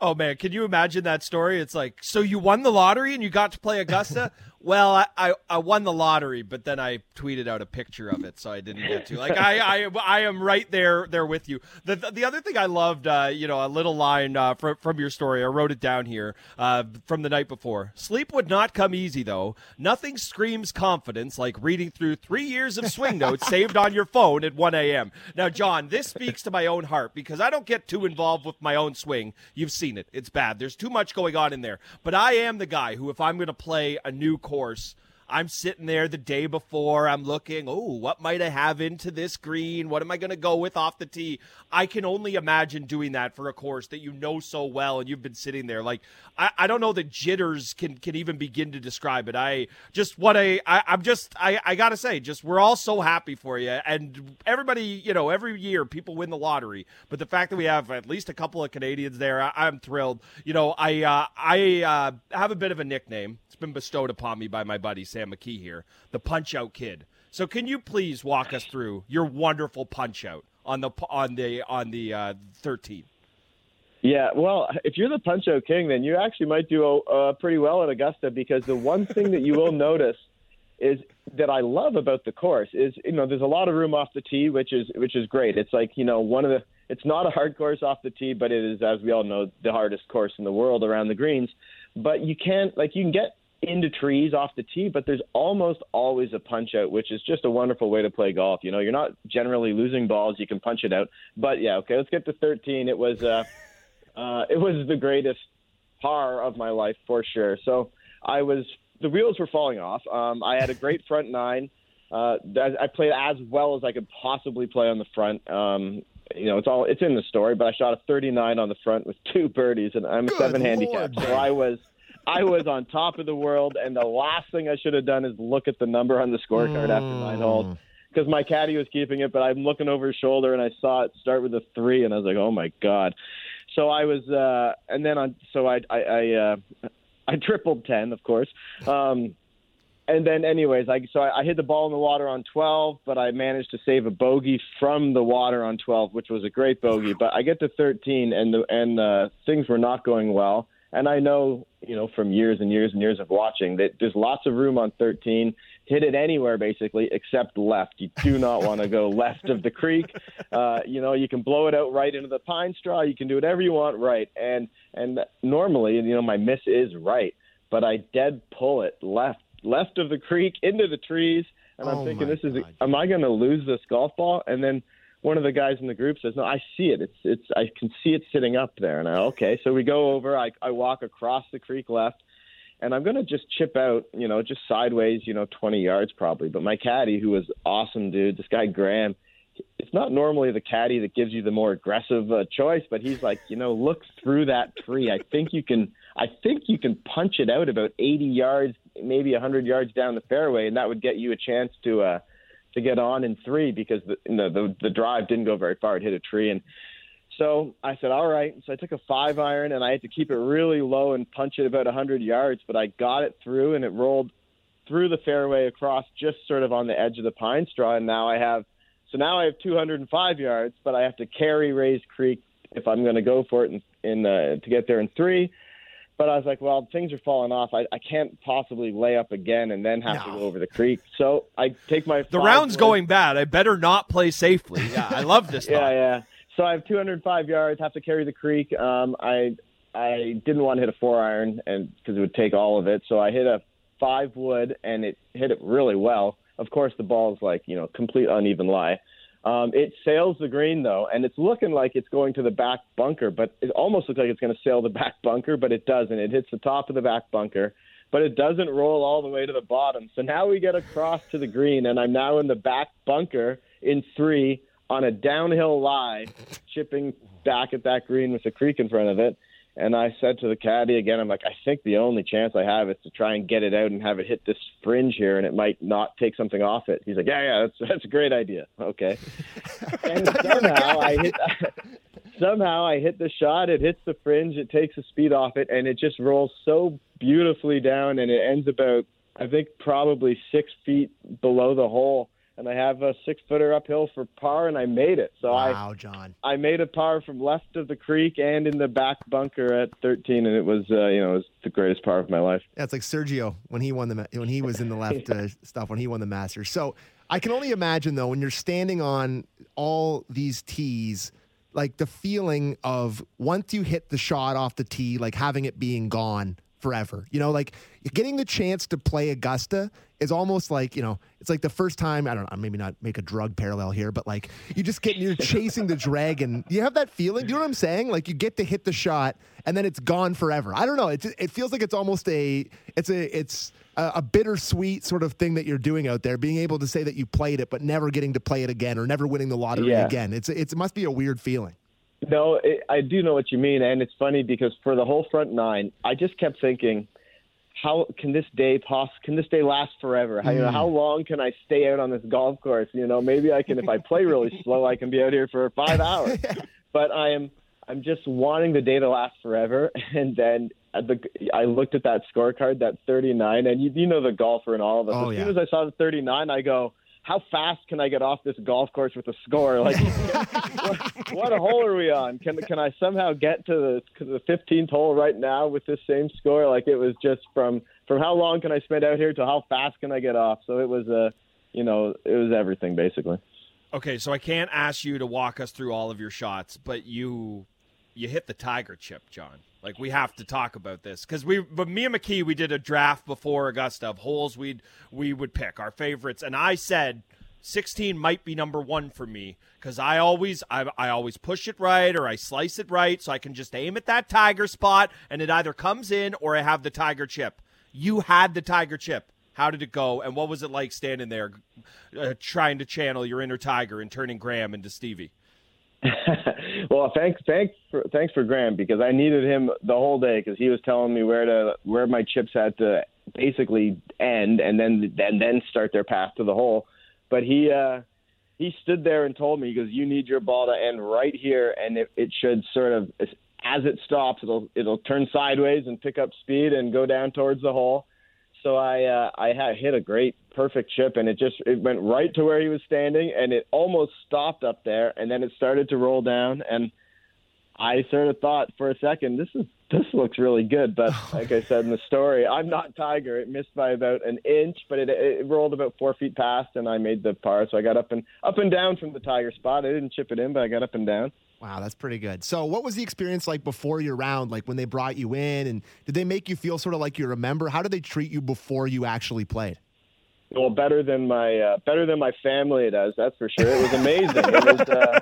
Oh man, can you imagine that story? It's like, so you won the lottery and you got to play Augusta? (laughs) well, I, I, I won the lottery, but then I tweeted out a picture of it, so I didn't get to. Like, I, (laughs) I, I am right there, there with you. The, the other thing I loved, uh, you know, a little line uh, from from your story. I wrote it down here uh, from the night before. Sleep would not come easy though. Nothing screams confidence like reading through three years of swing notes saved on your phone at 1 a.m. Now, John, this speaks to my own heart because I don't get too involved with my own swing. You've seen it; it's bad. There's too much going on in there. But I am the guy who, if I'm going to play a new course horse I'm sitting there the day before. I'm looking, oh, what might I have into this green? What am I going to go with off the tee? I can only imagine doing that for a course that you know so well and you've been sitting there. Like, I, I don't know that jitters can, can even begin to describe it. I just, what I, I I'm just, I, I got to say, just, we're all so happy for you. And everybody, you know, every year people win the lottery. But the fact that we have at least a couple of Canadians there, I, I'm thrilled. You know, I, uh, I uh, have a bit of a nickname. It's been bestowed upon me by my buddy Sam McKee here, the Punch Out Kid. So can you please walk us through your wonderful punch out on the on the on the uh, 13th? Yeah, well, if you're the Punch Out King, then you actually might do uh, pretty well at Augusta because the one thing that you will (laughs) notice is that I love about the course is you know there's a lot of room off the tee, which is which is great. It's like you know one of the it's not a hard course off the tee, but it is, as we all know, the hardest course in the world around the greens. But you can't like you can get into trees off the tee, but there's almost always a punch out, which is just a wonderful way to play golf. You know, you're not generally losing balls; you can punch it out. But yeah, okay, let's get to 13. It was uh, (laughs) uh, it was the greatest par of my life for sure. So I was the wheels were falling off. Um, I had a great (laughs) front nine. Uh, I played as well as I could possibly play on the front. Um, you know, it's all it's in the story, but I shot a 39 on the front with two birdies, and I'm a Good seven Lord. handicap. So I was I was on top of the world, and the last thing I should have done is look at the number on the scorecard after nine holes because my caddy was keeping it, but I'm looking over his shoulder and I saw it start with a three, and I was like, oh my god. So I was, uh, and then on, so I I I, uh, I tripled ten, of course. Um, and then, anyways, I so I, I hit the ball in the water on 12, but I managed to save a bogey from the water on 12, which was a great bogey. But I get to 13, and the and uh, things were not going well. And I know, you know, from years and years and years of watching that there's lots of room on 13. Hit it anywhere basically except left. You do not want to go (laughs) left of the creek. Uh, you know, you can blow it out right into the pine straw. You can do whatever you want right. And and normally, you know, my miss is right, but I dead pull it left left of the creek into the trees. And I'm Oh, thinking, this is, God. am I going to lose this golf ball? And then one of the guys in the group says, "No, I see it. It's it's I can see it sitting up there." And I okay, so we go over. I I walk across the creek left, and I'm to just chip out, you know, just sideways, you know, 20 yards probably. But my caddy, who was awesome, dude, this guy Graham, it's not normally the caddy that gives you the more aggressive uh, choice, but he's like, you know, look through that tree. I think you can. I think you can punch it out about 80 yards, maybe 100 yards down the fairway, and that would get you a chance to. uh to get on in three because the, you know, the the drive didn't go very far. It hit a tree, and so I said, all right. So I took a five iron, and I had to keep it really low and punch it about 100 yards, but I got it through, and it rolled through the fairway across just sort of on the edge of the pine straw, and now I have so now I have 205 yards, but I have to carry Rae's Creek if I'm going to go for it in, in uh, to get there in three. But I was like, well, things are falling off. I, I can't possibly lay up again and then have to go over the creek. So I take my The round's going bad. I better not play safely. Yeah, I love this. (laughs) Yeah, thought. yeah. So I have 205 yards. Have to carry the creek. Um, I I didn't want to hit a four iron and because it would take all of it. So I hit a five wood and it hit it really well. Of course, the ball's like you know complete uneven lie. Um, it sails the green though, and it's looking like it's going to the back bunker, but it almost looks like it's going to sail the (laughs) back bunker, but it doesn't. It hits the top of the back bunker, but it doesn't roll all the way to the bottom. So now we get across to the green, and I'm now in the back bunker in three on a downhill lie, chipping back at that green with the creek in front of it. And I said to the caddy again, I'm like, I think the only chance I have is to try and get it out and have it hit this fringe here, and it might not take something off it. He's like, Yeah, yeah, that's that's a great idea. Okay. (laughs) and somehow I hit. (laughs) Somehow I hit the shot. It hits the fringe. It takes the speed off it, and it just rolls so beautifully down, and it ends about I think probably six feet below the hole. And I have a six footer uphill for par, and I made it. So I Wow, John. I made a par from left of the creek and in the back bunker at 13, and it was, uh, you know, it was the greatest par of my life. Yeah, it's like Sergio when he won the when he was in the left (laughs) uh, stuff when he won the Masters. So I can only imagine though when you're standing on all these tees, like the feeling of once you hit the shot off the tee, like having it being gone forever. You know, like getting the chance to play Augusta is almost like you know it's like the first time I don't know maybe not make a drug parallel here, but like you just get you're (laughs) chasing the dragon. You have that feeling. Do you know what I'm saying? Like you get to hit the shot and then it's gone forever. I don't know. It it feels like it's almost a it's a it's a, a bittersweet sort of thing that you're doing out there, being able to say that you played it but never getting to play it again or never winning the lottery Yeah. again. It's it's it must be a weird feeling. No, it, I do know what you mean, and it's funny because for the whole front nine, I just kept thinking, how can this day poss- Can this day last forever? How, you know, hmm. how long can I stay out on this golf course? You know, maybe I can, if I play really (laughs) slow, I can be out here for five hours. But I am, I'm just wanting the day to last forever. (laughs) And then at the, I looked at that scorecard, that 39, and you, you know the golfer in all of us. Oh, as yeah. soon as I saw the 39, I go. How fast can I get off this golf course with a score? Like, (laughs) what, what hole are we on? Can can I somehow get to the the 15th hole right now with this same score? Like it was just from from how long can I spend out here to how fast can I get off? So it was a, uh, you know, it was everything basically. Okay, so I can't ask you to walk us through all of your shots, but you you hit the tiger chip, John. Like we have to talk about this because we, but me and McKee, we did a draft before Augusta of holes we'd we would pick our favorites, and I said 16 might be number one for me because I always I, I always push it right or I slice it right, so I can just aim at that tiger spot, and it either comes in or I have the tiger chip. You had the tiger chip. How did it go, and what was it like standing there, uh, trying to channel your inner tiger and turning Graham into Stevie? (laughs) well, thanks, thanks, for, thanks for Graham because I needed him the whole day because he was telling me where to where my chips had to basically end and then and then start their path to the hole. But he uh, he stood there and told me he goes, "You need your ball to end right here, and it, it should sort of as it stops, it'll it'll turn sideways and pick up speed and go down towards the hole." So I uh, I had hit a great perfect chip and it just it went right to where he was standing and it almost stopped up there and then it started to roll down and I sort of thought for a second this is this looks really good but (laughs) like I said in the story I'm not Tiger. It missed by about an inch but it it rolled about four feet past and I made the par. So I got up and up and down from the Tiger spot. I didn't chip it in but I got up and down. Wow, that's pretty good. So, what was the experience like before your round? Like when they brought you in, and did they make you feel sort of like you remember? How did they treat you before you actually played? Well, better than my uh, better than my family does. That's for sure. It was amazing. it was, uh,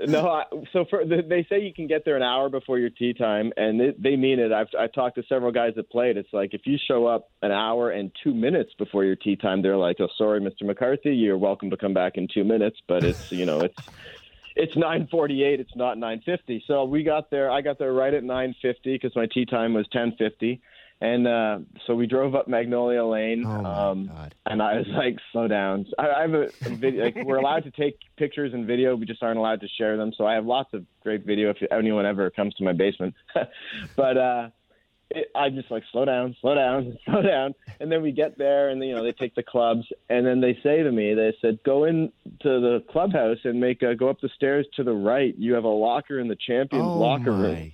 (laughs) no, I, so for they say you can get there an hour before your tee time, and they, they mean it. I've I talked to several guys that played. It's like if you show up an hour and two minutes before your tee time, they're like, "Oh, sorry, Mr. McCarthy, you're welcome to come back in two minutes." But it's you know it's it's 9:48. It's not 9:50. So we got there. I got there right at 9:50 because my tee time was 10:50, and uh, so we drove up Magnolia Lane. Oh my um, God. And I was like, "Slow down." I, I have a, a video. Like, we're allowed to take pictures and video. We just aren't allowed to share them. So I have lots of great video if anyone ever comes to my basement. (laughs) but uh, it, I just like slow down, slow down, (laughs) slow down, and then we get there, and you know they take the clubs, and then they say to me, they said, go in to the clubhouse and make a, go up the stairs to the right. You have a locker in the champions oh locker my. room.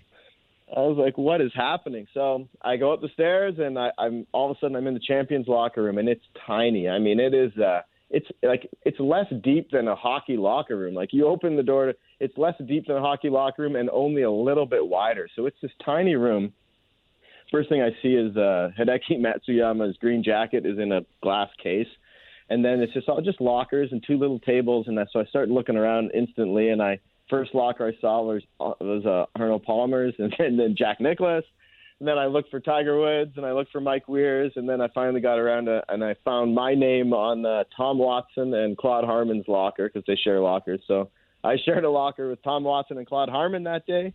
I was like, what is happening? So I go up the stairs, and I, I'm all of a sudden I'm in the champions locker room, and it's tiny. I mean, it is. uh it's like it's less deep than a hockey locker room. Like you open the door, it's less deep than a hockey locker room and only a little bit wider. So it's this tiny room first thing I see is uh, Hideki (laughs) Matsuyama's green jacket is in a glass case, and then it's just all just lockers and two little tables, and that, so I start looking around instantly, and I first locker I saw was was uh, Arnold Palmer's, and, and then Jack Nicklaus. And then I looked for Tiger Woods, and I looked for Mike Weir's, and then I finally got around to, and I found my name on uh, Tom Watson and Claude Harmon's locker because they share lockers. So I shared a locker with Tom Watson and Claude Harmon that day,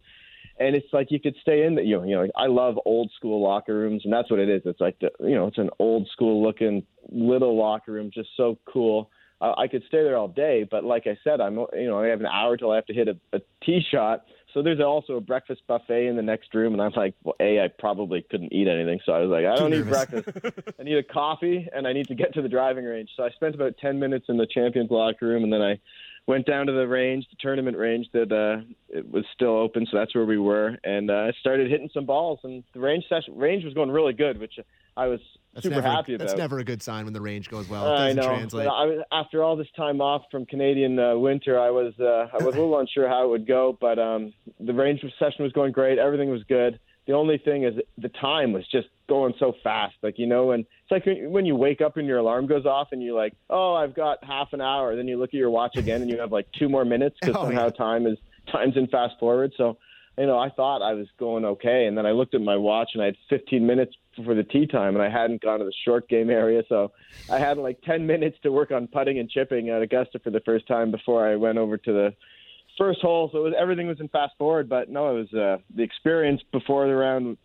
and it's like you could stay in the you know, you know I love old school locker rooms and that's what it is. It's like the, you know it's an old school looking little locker room just so cool. Uh, I could stay there all day but like I said I'm you know I have an hour till I have to hit a, a tee shot. So there's also a breakfast buffet in the next room and I'm like well a I probably couldn't eat anything so I was like I don't need breakfast. (laughs) I need a coffee and I need to get to the driving range. So I spent about 10 minutes in the champions locker room and then I went down to the range, the tournament range that uh, it was still open, so that's where we were, and uh, I started hitting some balls, and the range session range was going really good, which I was that's super never, happy about. That's never a good sign when the range goes well. I know. Translate. I was, after all this time off from Canadian uh, winter, I was uh, I was a little unsure how it would go, but um, the range session was going great. Everything was good. The only thing is the time was just going so fast. Like you know, and it's like when you wake up and your alarm goes off, and you're like, "Oh, I've got half an hour." Then you look at your watch again, and you have like two more minutes because (laughs) Oh, somehow yeah. time is time's in fast forward. So, you know, I thought I was going okay, and then I looked at my watch, and I had 15 minutes for the tee time, and I hadn't gone to the short game area, so I had like 10 minutes to work on putting and chipping at Augusta for the first time before I went over to the first hole. So it was, everything was in fast forward, but no, it was uh, the experience before the round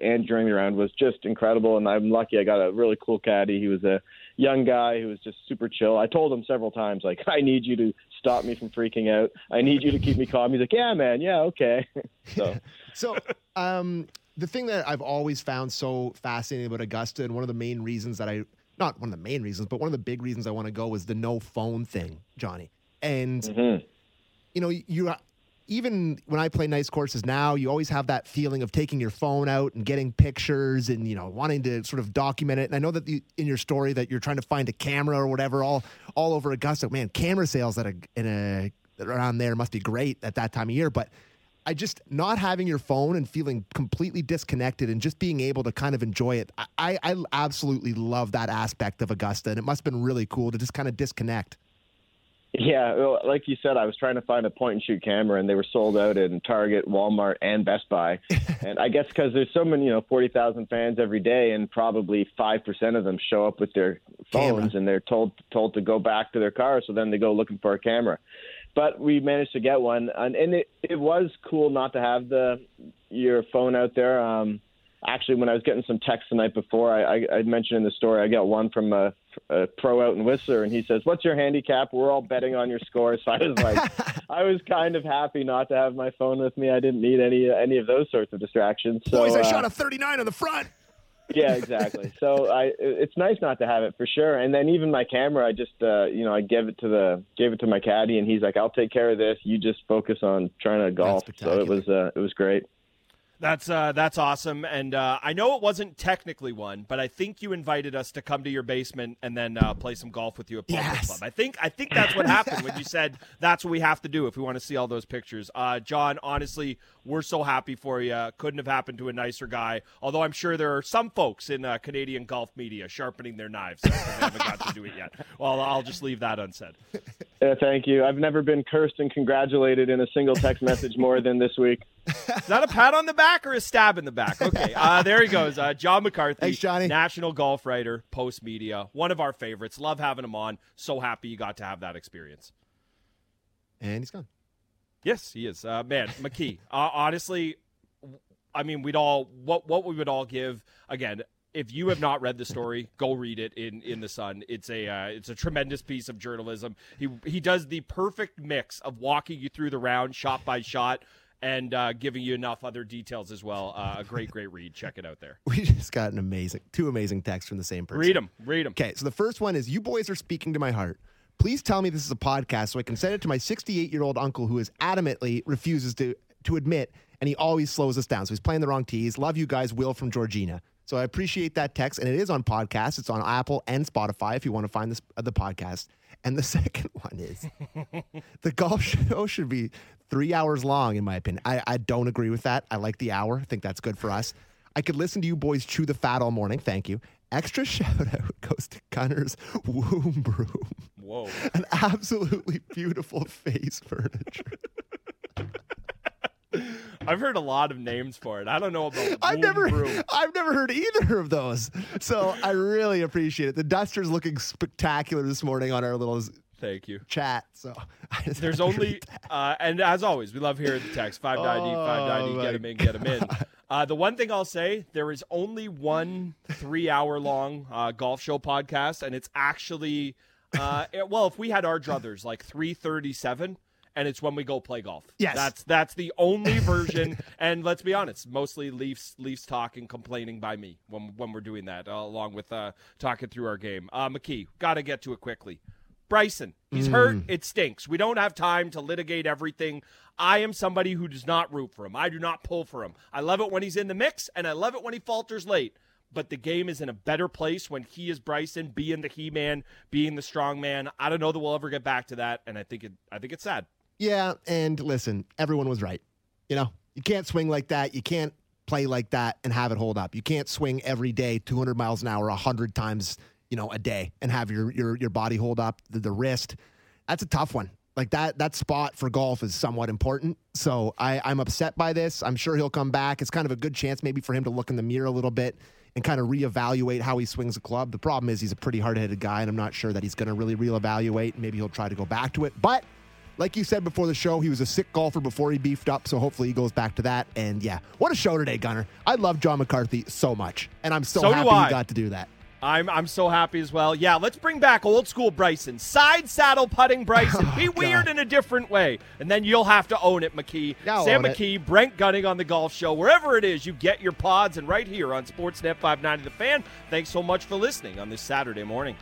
and during the round was just incredible. And I'm lucky I got a really cool caddy. He was a young guy who was just super chill. I told him several times, like, (laughs) I need you to stop me from freaking out. I need you to keep me calm. He's like, yeah, man, yeah, okay. (laughs) so So, um, the thing that I've always found so fascinating about Augusta, and one of the main reasons that I, not one of the main reasons, but one of the big reasons I want to go is the no phone thing, Johnny. And, Mhm. You know, you, even when I play nice courses now, you always have that feeling of taking your phone out and getting pictures and you know wanting to sort of document it. And I know that the, in your story that you're trying to find a camera or whatever all all over Augusta. Man, camera sales at a in a around there must be great at that time of year, but. I just not having your phone and feeling completely disconnected and just being able to kind of enjoy it. I, I absolutely love that aspect of Augusta, and it must have been really cool to just kind of disconnect. Yeah, well, like you said, I was trying to find a point and shoot camera, and they were sold out in Target, Walmart, and Best Buy. (laughs) and I guess because there's so many, you know, forty thousand fans every day, and probably five percent of them show up with their phones, Camera. and they're told told to go back to their car, so then they go looking for a camera. But we managed to get one, and, and it it was cool not to have the your phone out there. Um, actually, when I was getting some texts the night before, I, I, I mentioned in the story I got one from a, a pro out in Whistler, and he says, "What's your handicap? We're all betting on your score." So I was like, (laughs) I was kind of happy not to have my phone with me. I didn't need any any of those sorts of distractions. So, Boys, I uh, shot a 39 on the front. yeah, exactly. (laughs) So I, it's nice not to have it for sure. And then even my camera, I just, uh, you know, I gave it to the, gave it to my caddy, and he's like, "I'll take care of this. You just focus on trying to golf." So it was, uh, it was great. That's uh, that's awesome, and uh, I know it wasn't technically one, but I think you invited us to come to your basement and then uh, play some golf with you at Polo Yes. Club. I think I think that's what happened when you (laughs) said that's what we have to do if we want to see all those pictures. Uh, John, honestly, we're so happy for you. Couldn't have happened to a nicer guy. Although I'm sure there are some folks in uh, Canadian golf media sharpening their knives. They haven't got to do it yet. Well, I'll just leave that unsaid. Uh, thank you. I've never been cursed and congratulated in a single text message more than this week. Is that a pat on the back or a stab in the back? Okay, uh, there he goes. Uh, John McCarthy, Thanks, Johnny. national golf writer, Postmedia, one of our favorites. Love having him on. So happy you got to have that experience. And he's gone. Yes, he is. Uh, man, McKee. (laughs) Uh, honestly, I mean, we'd all what what we would all give again. If you have not read the story, go read it in, in the Sun. It's a uh, it's a tremendous piece of journalism. He he does the perfect mix of walking you through the round shot by shot and uh, giving you enough other details as well. Uh, a great great read. Check it out there. (laughs) We just got an amazing, two amazing texts from the same person. Read them. Read them. Okay, so the first one is You boys are speaking to my heart. Please tell me this is a podcast so I can send it to my 68 year old uncle who is adamantly refuses to, to admit and he always slows us down. So he's playing the wrong tees. Love you guys, Will from Georgina. So I appreciate that text, and it is on podcast. It's on Apple and Spotify if you want to find this uh, the podcast. And the (laughs) second one is (laughs) the golf show should be three hours long, in my opinion. I, I don't agree with that. I like the hour. I think that's good for us. I could listen to you boys chew the fat all morning. Thank you. Extra (laughs) shout out goes to Gunner's Womb Room. Whoa. An absolutely beautiful face furniture. I've heard a lot of names for it. I don't know about. (laughs) I've never, Brew. I've never heard either of those. So I really appreciate it. The duster's looking spectacular this morning on our little Thank you. chat. So (laughs) There's only, uh, and as always, we love hearing the text 590, Oh, 590, get them in, get them in. Uh, the one thing I'll say, there is only one three hour long uh, golf show podcast, and it's actually, uh, it- (laughs) well, if we had our druthers, like 337. And it's when we go play golf. Yes. that's that's the only (laughs) version. and let's be honest, mostly Leafs Leafs talking, complaining by me when when we're doing that, uh, along with uh, talking through our game. Uh, McKee, got to get to it quickly. Bryson, he's hurt. It stinks. We don't have time to litigate everything. I am somebody who does not root for him. I do not pull for him. I love it when he's in the mix, and I love it when he falters late. But the game is in a better place when he is Bryson, being the he man, being the strong man. I don't know that we'll ever get back to that, and I think it. I think it's sad. Yeah, and listen, everyone was right. You know, you can't swing like that. You can't play like that and have it hold up. You can't swing every day 200 miles an hour 100 times, you know, a day and have your your your body hold up the, the wrist. That's a tough one. Like that that spot for golf is somewhat important. So I I'm upset by this. I'm sure he'll come back. It's kind of a good chance maybe for him to look in the mirror a little bit and kind of reevaluate how he swings a club. The problem is he's a pretty hard-headed guy and I'm not sure that he's going to really reevaluate. Maybe he'll try to go back to it. But like you said before the show, he was a sick golfer before he beefed up, so hopefully he goes back to that. And yeah, what a show today, Gunner. I love John McCarthy so much, and I'm so, So happy he got to do that. I'm I'm so happy as well. Yeah, let's bring back old school Bryson, side saddle putting Bryson. (laughs) Be oh, weird in a different way, and then you'll have to own it, McKee. I'll Sam own it. McKee, Brent Gunning on the Golf Show, wherever it is you get your pods, and right here on Sportsnet 590 The Fan. Thanks so much for listening on this Saturday morning.